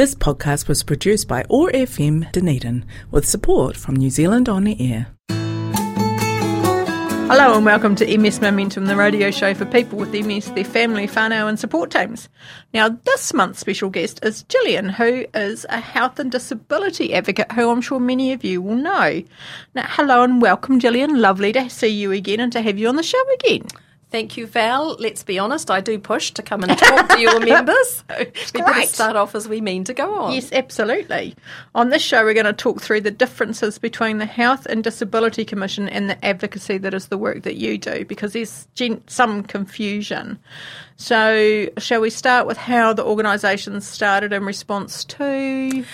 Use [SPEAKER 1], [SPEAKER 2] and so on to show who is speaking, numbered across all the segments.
[SPEAKER 1] This podcast was produced by OAR FM Dunedin with support from New Zealand On the Air.
[SPEAKER 2] Hello and welcome to MS Momentum, the radio show for people with MS, their family, whānau and support teams. Now, this month's special guest is Gillian, who is a health and disability advocate who I'm sure many of you will know. Now, hello and welcome, Gillian. Lovely to see you again and to have you on the show again.
[SPEAKER 3] Thank you, Val. Let's be honest, I do push to come and talk to your members. So we better start off as we mean to go on.
[SPEAKER 2] Yes, absolutely. On this show, we're going to talk through the differences between the Health and Disability Commission and the advocacy that is the work that you do, because there's some confusion. So, shall we start with how the organisation started in response to?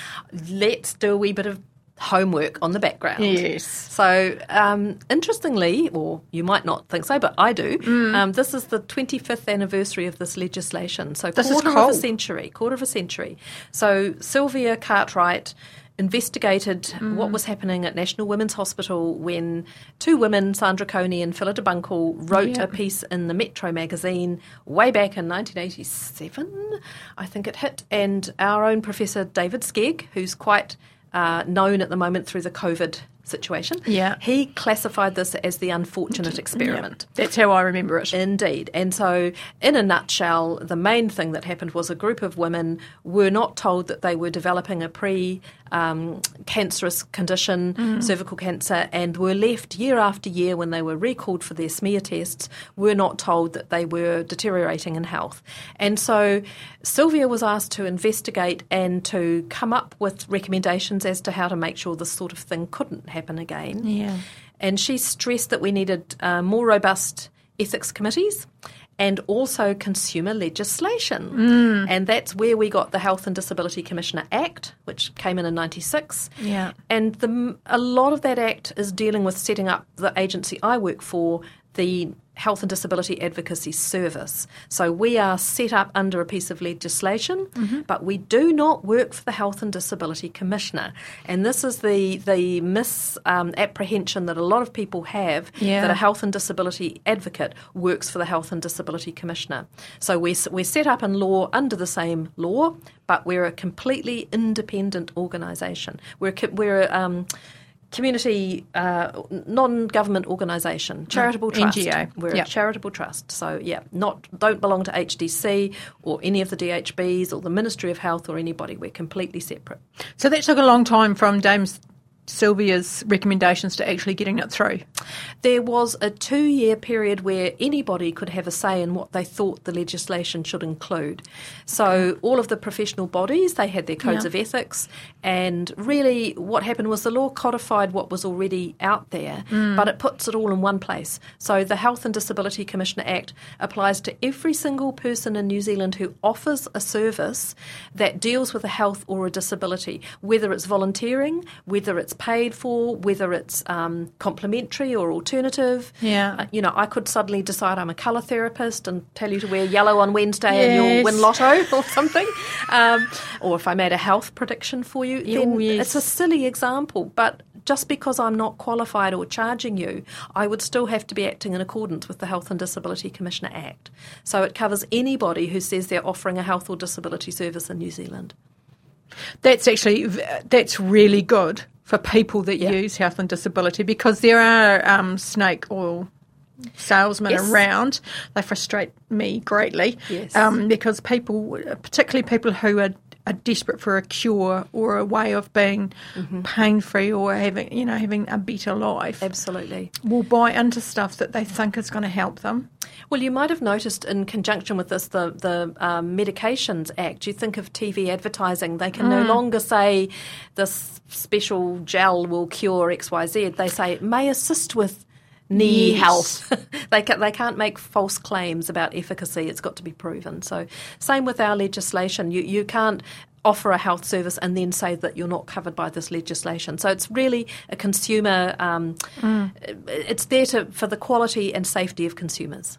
[SPEAKER 3] Let's do a wee bit of homework on the background.
[SPEAKER 2] Yes.
[SPEAKER 3] So, um, interestingly, or you might not think so, but I do. Mm. Um, this is the 25th anniversary of this legislation. So,
[SPEAKER 2] this
[SPEAKER 3] quarter
[SPEAKER 2] of
[SPEAKER 3] a century. Quarter of a century. So, Sylvia Cartwright investigated mm. what was happening at National Women's Hospital when two women, Sandra Coney and Phillida Bunkle, wrote a piece in the Metro magazine way back in 1987, I think it hit. And our own Professor David Skegg, who's quite uh, known at the moment through the COVID situation.
[SPEAKER 2] Yeah.
[SPEAKER 3] He classified this as the unfortunate experiment.
[SPEAKER 2] Yeah. That's how I remember it.
[SPEAKER 3] Indeed. And so, in a nutshell, the main thing that happened was a group of women were not told that they were developing a pre um, cancerous condition, mm. cervical cancer, and were left year after year when they were recalled for their smear tests, were not told that they were deteriorating in health. And so, Sylvia was asked to investigate and to come up with recommendations as to how to make sure this sort of thing couldn't happen again.
[SPEAKER 2] Yeah.
[SPEAKER 3] And she stressed that we needed uh, more robust ethics committees and also consumer legislation.
[SPEAKER 2] Mm.
[SPEAKER 3] And that's where we got the Health and Disability Commissioner Act, which came in in 96.
[SPEAKER 2] Yeah.
[SPEAKER 3] And the, a lot of that act is dealing with setting up the agency I work for, the Health and Disability Advocacy Service. So we are set up under a piece of legislation,
[SPEAKER 2] mm-hmm.
[SPEAKER 3] but we do not work for the Health and Disability Commissioner. And this is the the misapprehension um, that a lot of people have
[SPEAKER 2] yeah.
[SPEAKER 3] that a health and disability advocate works for the Health and Disability Commissioner. So we're, we're set up in law under the same law, but we're a completely independent organisation. We're, we're um, community uh, non-government organisation, charitable trust.
[SPEAKER 2] NGO.
[SPEAKER 3] We're
[SPEAKER 2] yep.
[SPEAKER 3] a charitable trust. So yeah, not don't belong to HDC or any of the DHBs or the Ministry of Health or anybody. We're completely separate.
[SPEAKER 2] So that took a long time from Dame's Sylvia's recommendations to actually getting it through?
[SPEAKER 3] There was a two year period where anybody could have a say in what they thought the legislation should include. So, all of the professional bodies, they had their codes
[SPEAKER 2] yeah.
[SPEAKER 3] of ethics, and really what happened was the law codified what was already out there,
[SPEAKER 2] mm.
[SPEAKER 3] but it puts it all in one place. So, the Health and Disability Commissioner Act applies to every single person in New Zealand who offers a service that deals with a health or a disability, whether it's volunteering, whether it's paid for, whether it's um, complementary or alternative.
[SPEAKER 2] Yeah.
[SPEAKER 3] Uh, you know, I could suddenly decide I'm a colour therapist and tell you to wear yellow on Wednesday
[SPEAKER 2] yes.
[SPEAKER 3] and you'll win lotto or something. Um, or if I made a health prediction for you, then
[SPEAKER 2] oh, yes.
[SPEAKER 3] it's a silly example. But just because I'm not qualified or charging you, I would still have to be acting in accordance with the Health and Disability Commissioner Act. So it covers anybody who says they're offering a health or disability service in New Zealand.
[SPEAKER 2] That's actually that's really good for people that yeah. use health and disability because there are um, snake oil salesmen
[SPEAKER 3] yes.
[SPEAKER 2] around. They frustrate me greatly
[SPEAKER 3] yes.
[SPEAKER 2] um, because people, particularly people who are are desperate for a cure or a way of being mm-hmm. pain free or having you know having a better life.
[SPEAKER 3] Absolutely,
[SPEAKER 2] will buy into stuff that they think is going to help them.
[SPEAKER 3] Well, you might have noticed in conjunction with this the the um, Medications Act. You think of TV advertising; they can mm. no longer say this special gel will cure X Y Z. They say it may assist with knee
[SPEAKER 2] yes.
[SPEAKER 3] health. they can, they can't make false claims about efficacy. It's got to be proven. So same with our legislation. You you can't offer a health service and then say that you're not covered by this legislation. So it's really a consumer. Um,
[SPEAKER 2] mm.
[SPEAKER 3] It's there to for the quality and safety of consumers.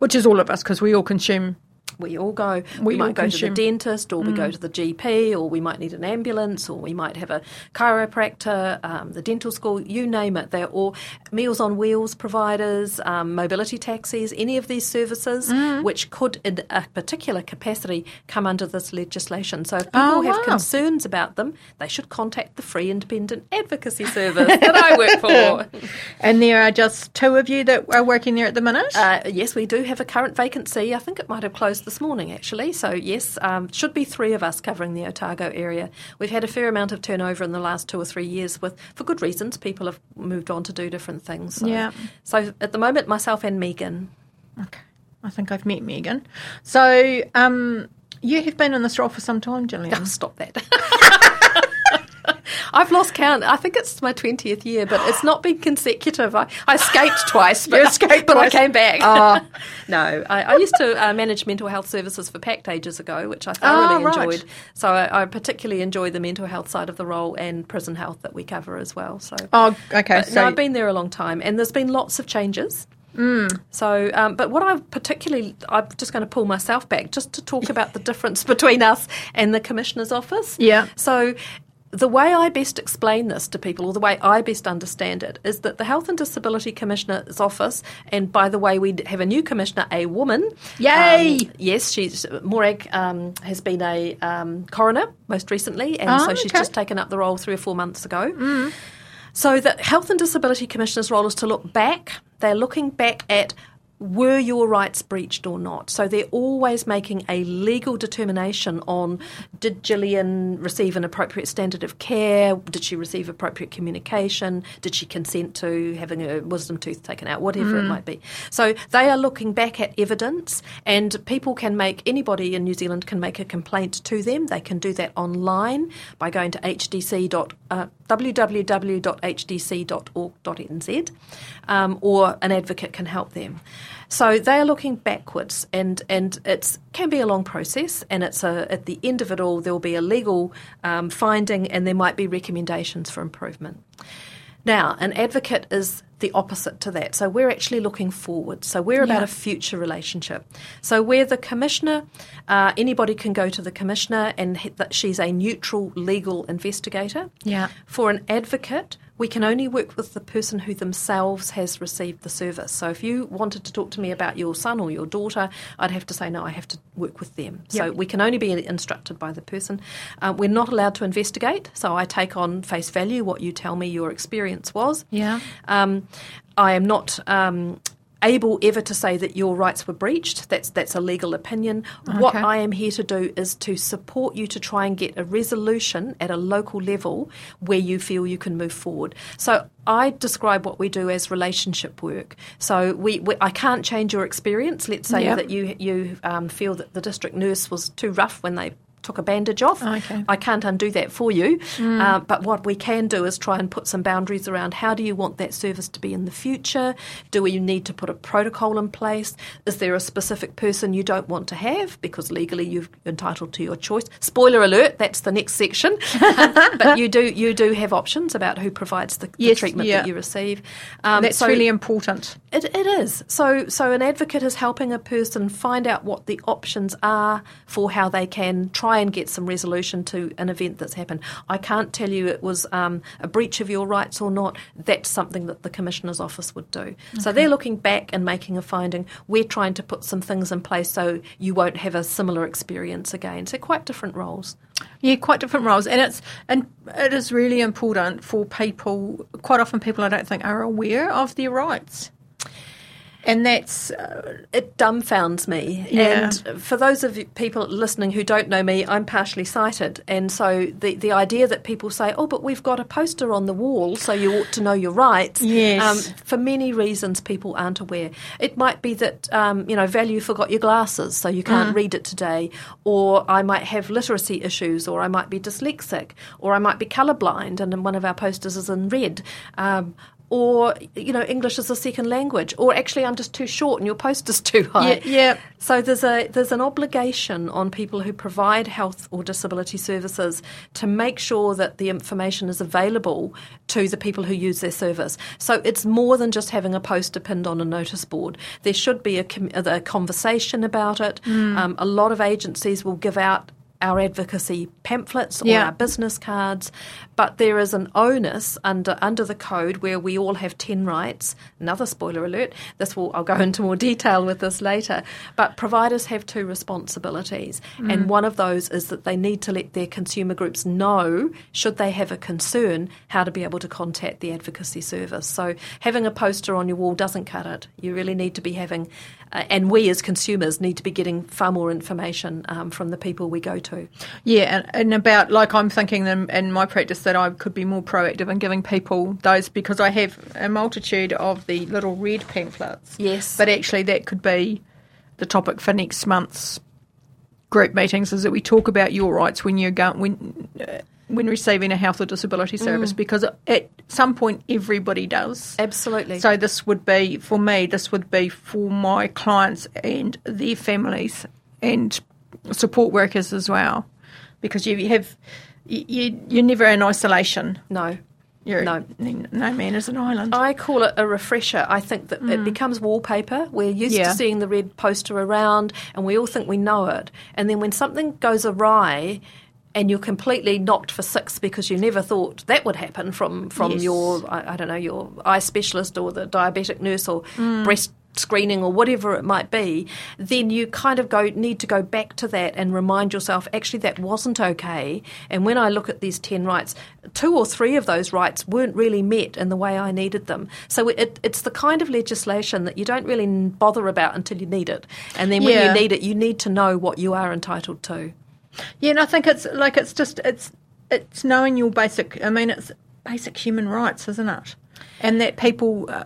[SPEAKER 2] Which is all of us because we all consume
[SPEAKER 3] we all go.
[SPEAKER 2] We
[SPEAKER 3] We, might go
[SPEAKER 2] consume.
[SPEAKER 3] to the dentist, or we go to the GP, or we might need an ambulance, or we might have a chiropractor, um, the dental school, you name it. They're all Meals on Wheels providers, um, mobility taxis, any of these services which could, in a particular capacity, come under this legislation. So if people
[SPEAKER 2] Oh,
[SPEAKER 3] have
[SPEAKER 2] wow.
[SPEAKER 3] concerns about them, they should contact the free independent advocacy service that I work for.
[SPEAKER 2] And there are just two of you that are working there at the minute.
[SPEAKER 3] Uh, yes, we do have a current vacancy. I think it might have closed this morning, actually. So, yes, um, should be three of us covering the Otago area. We've had a fair amount of turnover in the last two or three years, with for good reasons. People have moved on to do different things. So,
[SPEAKER 2] Yeah.
[SPEAKER 3] So, at the moment, myself and Megan.
[SPEAKER 2] okay. I think I've met Megan. So, um, you have been in this role for some time, Gillian.
[SPEAKER 3] Oh, stop that. I've lost count. I think it's my 20th year, but it's not been consecutive. I, I escaped twice, but,
[SPEAKER 2] escaped
[SPEAKER 3] but
[SPEAKER 2] twice.
[SPEAKER 3] I came back.
[SPEAKER 2] Oh.
[SPEAKER 3] no, I, I used to uh, manage mental health services for PACT ages ago, which I thoroughly
[SPEAKER 2] Oh, right.
[SPEAKER 3] enjoyed. So I, I particularly enjoy the mental health side of the role and prison health that we cover as well. So
[SPEAKER 2] Oh, okay. so
[SPEAKER 3] no, I've been there a long time, and there's been lots of changes. Mm. So, um, but what I particularly, I'm just going to pull myself back just to talk about the difference between us and the commissioner's office.
[SPEAKER 2] Yeah.
[SPEAKER 3] So. The way I best explain this to people, or the way I best understand it, is that the Health and Disability Commissioner's office, and by the way, we have a new commissioner, a woman.
[SPEAKER 2] Yay!
[SPEAKER 3] Um, yes, she's Morag um, has been a um, coroner most recently, and
[SPEAKER 2] Oh,
[SPEAKER 3] so she's
[SPEAKER 2] okay.
[SPEAKER 3] just taken up the role three or four months ago. So the Health and Disability Commissioner's role is to look back. They're looking back at were your rights breached or not? So they're always making a legal determination on did Gillian receive an appropriate standard of care? Did she receive appropriate communication? Did she consent to having a wisdom tooth taken out? Whatever it might be. So they are looking back at evidence, and people can make anybody in New Zealand can make a complaint to them. They can do that online by going to hdc. dot, Uh, www.hdc.org.nz, um, or an advocate can help them. So they are looking backwards, and and it's can be a long process. And it's a at the end of it all, there will be a legal um, finding, and there might be recommendations for improvement. Now, an advocate is the opposite to that. So we're actually looking forward. So we're about
[SPEAKER 2] Yeah.
[SPEAKER 3] a future relationship. So where the commissioner, uh, anybody can go to the commissioner, and he- that she's a neutral legal investigator.
[SPEAKER 2] Yeah.
[SPEAKER 3] For an advocate, we can only work with the person who themselves has received the service. So if you wanted to talk to me about your son or your daughter, I'd have to say, no, I have to work with them. So we can only be instructed by the person. Uh, we're not allowed to investigate, so I take on face value what you tell me your experience was.
[SPEAKER 2] Yeah.
[SPEAKER 3] Um, I am not. Um, Able ever to say that your rights were breached. That's that's a legal opinion. What I am here to do is to support you to try and get a resolution at a local level where you feel you can move forward. So I describe what we do as relationship work. So we, we I can't change your experience. Let's say
[SPEAKER 2] Yep.
[SPEAKER 3] that you you um, feel that the district nurse was too rough when they took a bandage off.
[SPEAKER 2] Okay.
[SPEAKER 3] I can't undo that for you. Uh, but what we can do is try and put some boundaries around how do you want that service to be in the future? Do we need to put a protocol in place? Is there a specific person you don't want to have because legally you're entitled to your choice? Spoiler alert, that's the next section. but you do you do have options about who provides the, the treatment
[SPEAKER 2] yeah.
[SPEAKER 3] that you receive. Um,
[SPEAKER 2] That's
[SPEAKER 3] so-
[SPEAKER 2] really important.
[SPEAKER 3] it, it is. So, so an advocate is helping a person find out what the options are for how they can try and get some resolution to an event that's happened. I can't tell you it was um, a breach of your rights or not. That's something that the Commissioner's office would do. So they're looking back and making a finding. We're trying to put some things in place so you won't have a similar experience again. So quite different roles.
[SPEAKER 2] Yeah, quite different roles, and it's and it is really important for people. Quite often, people I don't think are aware of their rights, and that's uh,
[SPEAKER 3] it dumbfounds me.
[SPEAKER 2] Yeah.
[SPEAKER 3] And for those of you people listening who don't know me, I'm partially sighted, and so the the idea that people say, "Oh, but we've got a poster on the wall, so you ought to know your rights."
[SPEAKER 2] Yes.
[SPEAKER 3] Um, for many reasons, people aren't aware. It might be that um, you know, value forgot your glasses, so you can't read it today, or I might have literacy issues, or I might be dyslexic, or I might be colourblind, and one of our posters is in red. Um, or you know English as a second language, or actually I'm just too short and your post is too high.
[SPEAKER 2] Yeah, yeah.
[SPEAKER 3] So there's a there's an obligation on people who provide health or disability services to make sure that the information is available to the people who use their service. So it's more than just having a poster pinned on a notice board. There should be a, a conversation about it. Mm. Um, a lot of agencies will give out our advocacy pamphlets or yeah. our business cards, but there is an onus under under the code where we all have ten rights. Another spoiler alert. This will I'll go into more detail with this later. But providers have two responsibilities, mm. and one of those is that they need to let their consumer groups know should they have a concern how to be able to contact the advocacy service. So having a poster on your wall doesn't cut it. You really need to be having uh, and we as consumers need to be getting far more information um, from the people we go to.
[SPEAKER 2] Yeah, and, and about like I'm thinking in, in, my practice that I could be more proactive in giving people those because I have a multitude of the little red pamphlets.
[SPEAKER 3] Yes,
[SPEAKER 2] but actually that could be the topic for next month's group meetings is that we talk about your rights when you're going when. Uh, when receiving a health or disability service mm. because at some point everybody does.
[SPEAKER 3] Absolutely.
[SPEAKER 2] So this would be for me. This would be for my clients and their families and support workers as well, because you have you you're never in isolation.
[SPEAKER 3] No.
[SPEAKER 2] You're, no, no man is an island.
[SPEAKER 3] I call it a refresher. I think that mm. it becomes wallpaper. We're used yeah. to seeing the red poster around, and we all think we know it. And then when something goes awry, and you're completely knocked for six because you never thought that would happen from from yes. your I, I, don't know your eye specialist or the diabetic nurse or mm. breast screening or whatever it might be, then you kind of go need to go back to that and remind yourself actually that wasn't okay. And when I look at these ten rights, two or three of those rights weren't really met in the way I needed them. So it, it's the kind of legislation that you don't really bother about until you need it, and then when yeah. you need it, you need to know what you are entitled to.
[SPEAKER 2] Yeah, and I think it's like it's just it's it's knowing your basic. I mean, it's basic human rights, isn't it? And that people, uh,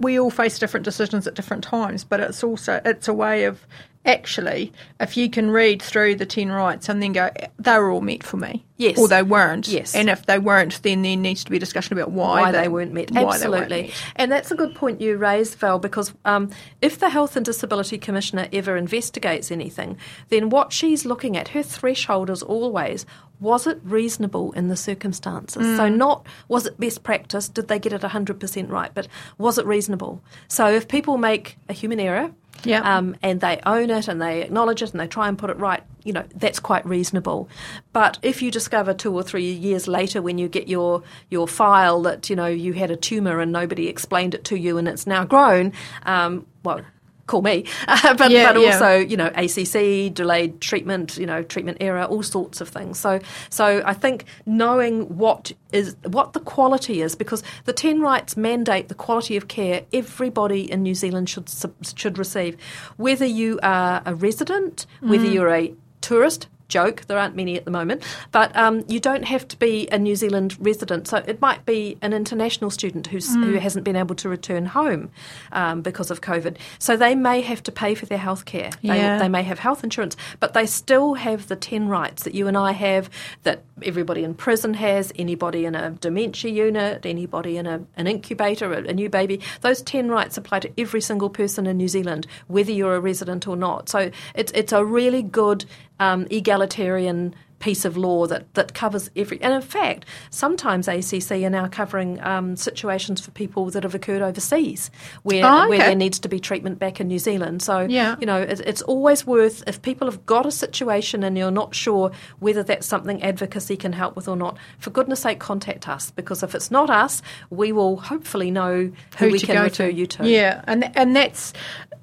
[SPEAKER 2] we all face different decisions at different times, but it's also it's a way of actually, if you can read through the 10 rights and then go, they were all met for me.
[SPEAKER 3] Yes.
[SPEAKER 2] Or they weren't.
[SPEAKER 3] Yes.
[SPEAKER 2] And if they weren't, then there needs to be a discussion about why,
[SPEAKER 3] why they, they, weren't met. Absolutely. Weren't met. And that's a good point you raised, Val, because um, if the Health and Disability Commissioner ever investigates anything, then what she's looking at, her threshold is always was it reasonable in the circumstances? Mm. So, not was it best practice, did they get it 100% right, but was it reasonable? So, if people make a human error,
[SPEAKER 2] yeah.
[SPEAKER 3] Um, and they own it and they acknowledge it and they try and put it right, you know, that's quite reasonable. But if you discover two or three years later when you get your, your file that, you know, you had a tumour and nobody explained it to you and it's now grown, um, well, call me. Uh, but yeah, but yeah. also, you know, ACC, delayed treatment, you know, treatment error, all sorts of things. So so I think knowing what is what the quality is because the 10 rights mandate the quality of care everybody in New Zealand should should receive whether you are a resident, mm. whether you're a tourist, joke. There aren't many at the moment, but um, you don't have to be a New Zealand resident. So it might be an international student who's, mm. who hasn't been able to return home um, because of COVID. So they may have to pay for their health care. They,
[SPEAKER 2] yeah.
[SPEAKER 3] they may have health insurance, but they still have the 10 rights that you and I have, that everybody in prison has, anybody in a dementia unit, anybody in a, an incubator, a, a new baby. Those 10 rights apply to every single person in New Zealand, whether you're a resident or not. So it's, it's a really good um, egalitarian piece of law that, that covers every. And in fact, sometimes ACC are now covering um, situations for people that have occurred overseas, where
[SPEAKER 2] oh, okay.
[SPEAKER 3] where there needs to be treatment back in New Zealand. So
[SPEAKER 2] yeah.
[SPEAKER 3] you know, it, it's always worth if people have got a situation and you're not sure whether that's something advocacy can help with or not. For goodness' sake, contact us because if it's not us, we will hopefully know who, who we can refer
[SPEAKER 2] to.
[SPEAKER 3] you to.
[SPEAKER 2] Yeah, and and that's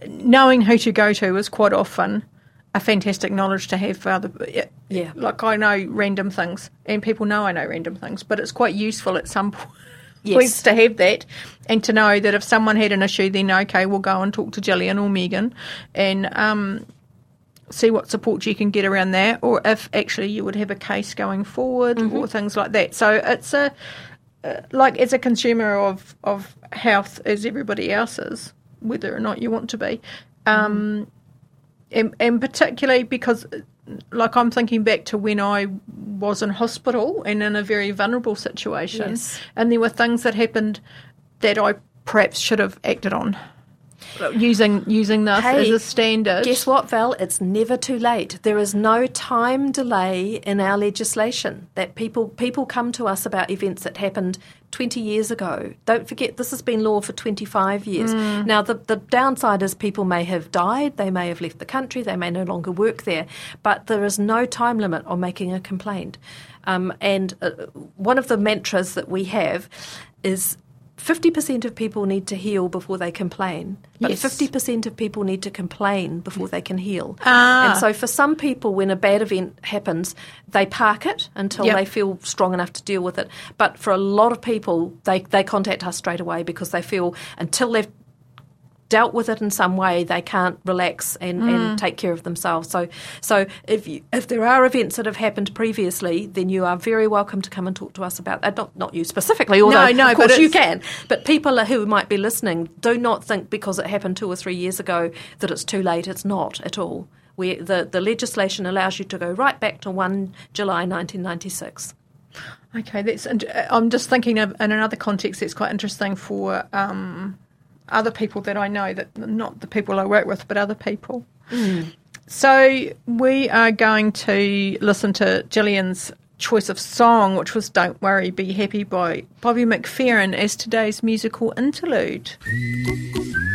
[SPEAKER 2] knowing who to go to is quite often a fantastic knowledge to have for other.
[SPEAKER 3] Yeah.
[SPEAKER 2] Like I know random things, and people know I know random things, but it's quite useful at some point.
[SPEAKER 3] Yes.
[SPEAKER 2] to have that and to know that if someone had an issue, then okay, we'll go and talk to Gillian or Megan and um, see what support you can get around that, or if actually you would have a case going forward mm-hmm. or things like that. So it's a uh, like as a consumer of of health as everybody else is, whether or not you want to be. Um, mm and, and particularly because like I'm thinking back to when I was in hospital and in a very vulnerable situation,
[SPEAKER 3] yes.
[SPEAKER 2] and there were things that happened that I perhaps should have acted on? Using using this
[SPEAKER 3] Hey,
[SPEAKER 2] as a standard.
[SPEAKER 3] Guess what, Val? It's never too late. There is no time delay in our legislation. That people people come to us about events that happened 20 years ago. Don't forget, this has been law for 25 years. Now, the, the downside is people may have died, they may have left the country, they may no longer work there, but there is no time limit on making a complaint. Um, and uh, one of the mantras that we have is 50% of people need to heal before they complain, but
[SPEAKER 2] Yes.
[SPEAKER 3] 50% of people need to complain before they can heal.
[SPEAKER 2] Ah.
[SPEAKER 3] And so for some people, when a bad event happens, they park it until
[SPEAKER 2] Yep.
[SPEAKER 3] they feel strong enough to deal with it. But for a lot of people, they, they contact us straight away because they feel until they've dealt with it in some way, they can't relax and,
[SPEAKER 2] Mm.
[SPEAKER 3] and take care of themselves. So, so if you, if there are events that have happened previously, then you are very welcome to come and talk to us about that. Not not you specifically, although
[SPEAKER 2] no,
[SPEAKER 3] of course you can. But people who might be listening, do not think because it happened two or three years ago that it's too late. It's not at all. We, the, the legislation allows you to go right back to 1 July 1996.
[SPEAKER 2] Okay, that's. I'm just thinking of in another context that's quite interesting for um, other people that I know that not the people I work with, but other people. Mm. So we are going to listen to Gillian's choice of song, which was "Don't Worry, Be Happy" by Bobby McFerrin, as today's musical interlude.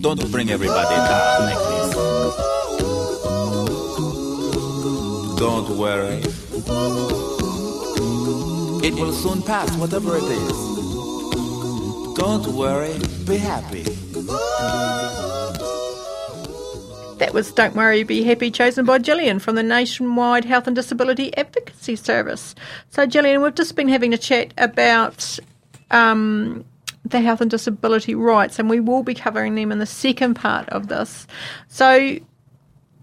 [SPEAKER 4] Don't bring everybody down like this. Don't worry. It will soon pass, whatever it is. Don't worry, be happy.
[SPEAKER 2] That was Don't Worry, Be Happy, chosen by Gillian from the Nationwide Health and Disability Advocacy Service. So, Gillian, we've just been having a chat about um, the health and disability rights, and we will be covering them in the second part of this. So,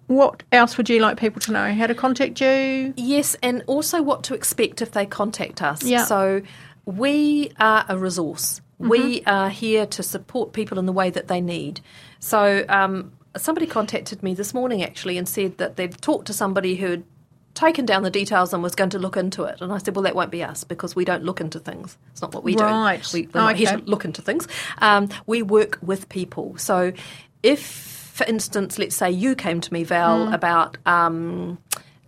[SPEAKER 2] what else would you like people to know? How to contact you?
[SPEAKER 3] Yes, and also what to expect if they contact us.
[SPEAKER 2] Yeah.
[SPEAKER 3] So we are a resource. We are here to support people in the way that they need. So um, somebody contacted me this morning actually and said that they'd talked to somebody who had taken down the details and was going to look into it. And I said, well, that won't be us because we don't look into things. It's not what we
[SPEAKER 2] Right.
[SPEAKER 3] do. We, we're not here to look into things. Um, we work with people. So if, for instance, let's say you came to me, Val,
[SPEAKER 2] Hmm.
[SPEAKER 3] about. Um,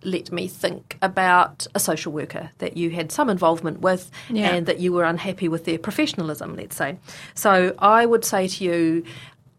[SPEAKER 3] let me think about a social worker that you had some involvement with
[SPEAKER 2] Yeah.
[SPEAKER 3] and that you were unhappy with their professionalism, let's say. So I would say to you,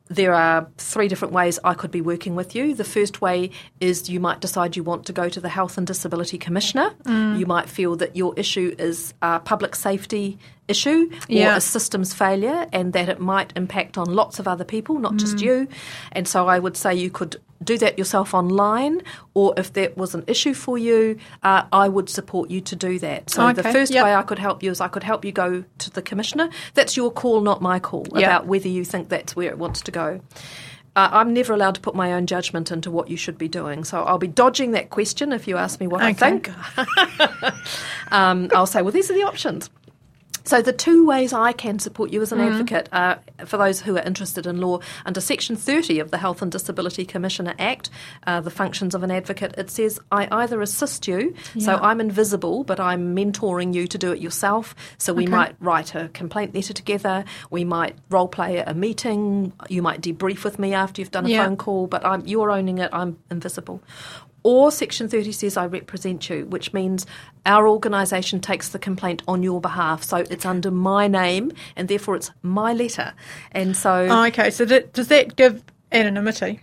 [SPEAKER 3] there are three different ways I could be working with you. The first way is you might decide you want to go to the Health and Disability Commissioner.
[SPEAKER 2] Mm.
[SPEAKER 3] You might feel that your issue is a public safety issue or
[SPEAKER 2] Yeah.
[SPEAKER 3] a systems failure and that it might impact on lots of other people, not
[SPEAKER 2] Mm.
[SPEAKER 3] just you. And so I would say you could do that yourself online, or if that was an issue for you, uh, I would support you to do that. So the first
[SPEAKER 2] yep.
[SPEAKER 3] way I could help you is I could help you go to the commissioner. That's your call, not my call,
[SPEAKER 2] Yep.
[SPEAKER 3] about whether you think that's where it wants to go. Uh, I'm never allowed to put my own judgment into what you should be doing. So I'll be dodging that question if you ask me what I think. um, I'll say, well, these are the options. So the two ways I can support you as an advocate are for those who are interested in law under Section 30 of the Health and Disability Commissioner Act, uh, the functions of an advocate. It says I either assist you, so I'm invisible, but I'm mentoring you to do it yourself. So we
[SPEAKER 2] Okay.
[SPEAKER 3] might write a complaint letter together. We might role play a meeting. You might debrief with me after you've done a
[SPEAKER 2] Yeah.
[SPEAKER 3] phone call, but I'm you're owning it. I'm invisible. Or Section 30 says I represent you, which means our organisation takes the complaint on your behalf. So it's under my name and therefore it's my letter. And so,
[SPEAKER 2] Oh, okay, so that, does that give anonymity?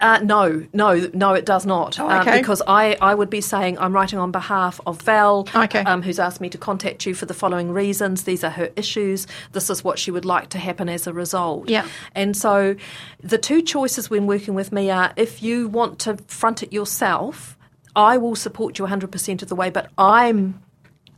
[SPEAKER 3] Uh, no, no, no, it does not.
[SPEAKER 2] Oh,
[SPEAKER 3] Uh,
[SPEAKER 2] okay.
[SPEAKER 3] because I, I would be saying I'm writing on behalf of Val,
[SPEAKER 2] Okay.
[SPEAKER 3] um, who's asked me to contact you for the following reasons. These are her issues. This is what she would like to happen as a result.
[SPEAKER 2] Yeah.
[SPEAKER 3] And so the two choices when working with me are if you want to front it yourself, I will support you 100% of the way, but I'm.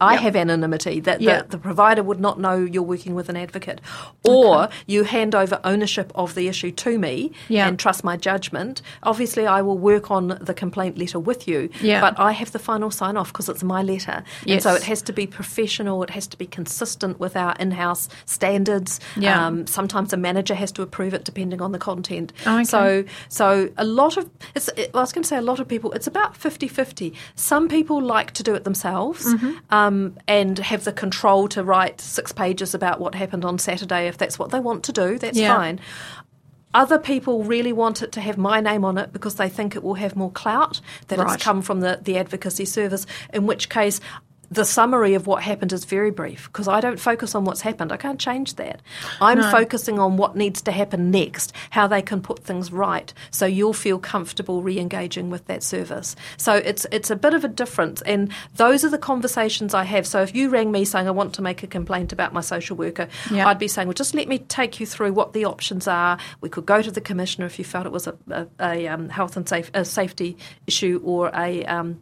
[SPEAKER 3] I
[SPEAKER 2] Yep.
[SPEAKER 3] have anonymity that
[SPEAKER 2] Yeah.
[SPEAKER 3] the, the provider would not know you're working with an advocate. Or you hand over ownership of the issue to me
[SPEAKER 2] Yeah.
[SPEAKER 3] and trust my judgment. Obviously, I will work on the complaint letter with you, but I have the final sign off because it's my letter. And so it has to be professional, it has to be consistent with our in house standards. Um, sometimes a manager has to approve it depending on the content.
[SPEAKER 2] Okay.
[SPEAKER 3] So, so a lot of, it's, I was going to say a lot of people, it's about 50 50. Some people like to do it themselves.
[SPEAKER 2] Mm-hmm.
[SPEAKER 3] Um, Um, and have the control to write six pages about what happened on Saturday if that's what they want to do. That's
[SPEAKER 2] Yeah.
[SPEAKER 3] fine. Other people really want it to have my name on it because they think it will have more clout, that
[SPEAKER 2] Right.
[SPEAKER 3] it's come from the, the advocacy service, in which case the summary of what happened is very brief because I don't focus on what's happened. I can't change that. I'm
[SPEAKER 2] No.
[SPEAKER 3] focusing on what needs to happen next, how they can put things right so you'll feel comfortable re-engaging with that service. So it's it's a bit of a difference and those are the conversations I have. So if you rang me saying I want to make a complaint about my social worker,
[SPEAKER 2] Yeah.
[SPEAKER 3] I'd be saying, well, just let me take you through what the options are. We could go to the commissioner if you felt it was a, a, a um, health and safe, a safety issue or a um,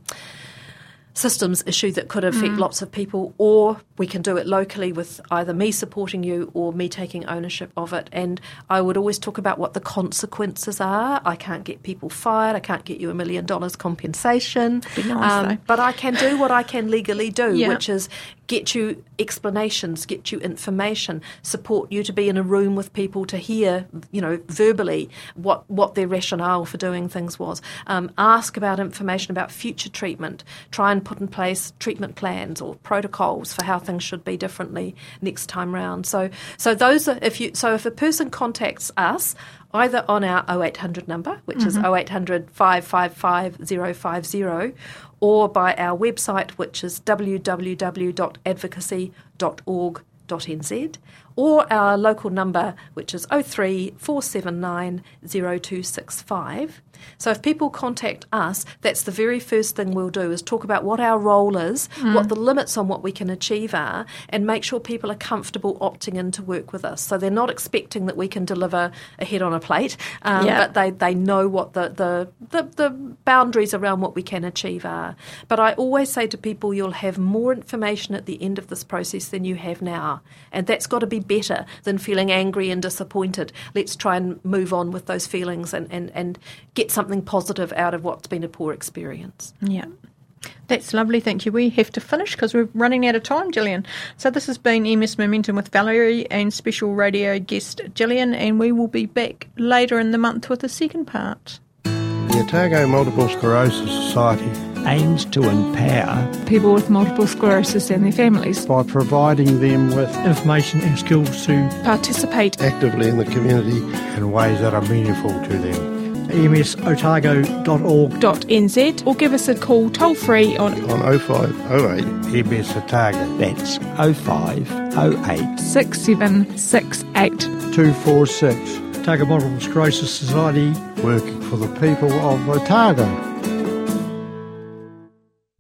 [SPEAKER 3] systems issue that could affect lots of people, or we can do it locally with either me supporting you or me taking ownership of it. And I would always talk about what the consequences are. I can't get people fired. I can't get you a million dollars compensation. Um,
[SPEAKER 2] Be nice, though.
[SPEAKER 3] but I can do what I can legally do,
[SPEAKER 2] Yeah.
[SPEAKER 3] which is get you explanations, get you information, support you to be in a room with people to hear, you know, verbally what, what their rationale for doing things was. Um, ask about information about future treatment. Try and put in place treatment plans or protocols for how things should be differently next time round. So, so those are if you so if a person contacts us either on our 0800 number, which is mm-hmm. 0800 555 050, or by our website, which is www.advocacy.org otago.org.nz or our local number, which is 03 479 0265. So if people contact us, that's the very first thing we'll do is talk about what our role is, mm. what the limits on what we can achieve are, and make sure people are comfortable opting in to work with us. So they're not expecting that we can deliver a head on a plate, um, yeah. but they, they know what the, the, the, the boundaries around what we can achieve are. But I always say to people, you'll have more information at the end of this process than you have now. And that's got to be better than feeling angry and disappointed. Let's try and move on with those feelings and, and, and get something positive out of what's been a poor experience.
[SPEAKER 2] Yeah. That's lovely, thank you. We have to finish because we're running out of time, Gillian. So this has been MS Momentum with Valerie and special radio guest Gillian, and we will be back later in the month with the second part.
[SPEAKER 5] The Otago Multiple Sclerosis Society
[SPEAKER 6] aims to empower
[SPEAKER 7] people with multiple sclerosis and their families
[SPEAKER 5] by providing them with
[SPEAKER 8] information and skills to
[SPEAKER 7] participate
[SPEAKER 5] actively in the community
[SPEAKER 6] in ways that are meaningful to them
[SPEAKER 7] msotago.org.nz or give us a call toll free on
[SPEAKER 5] on 0508
[SPEAKER 6] MS Otago. That's 0508
[SPEAKER 7] 6768
[SPEAKER 8] 246. Otago Multiple Sclerosis Society,
[SPEAKER 6] working for the people of Otago.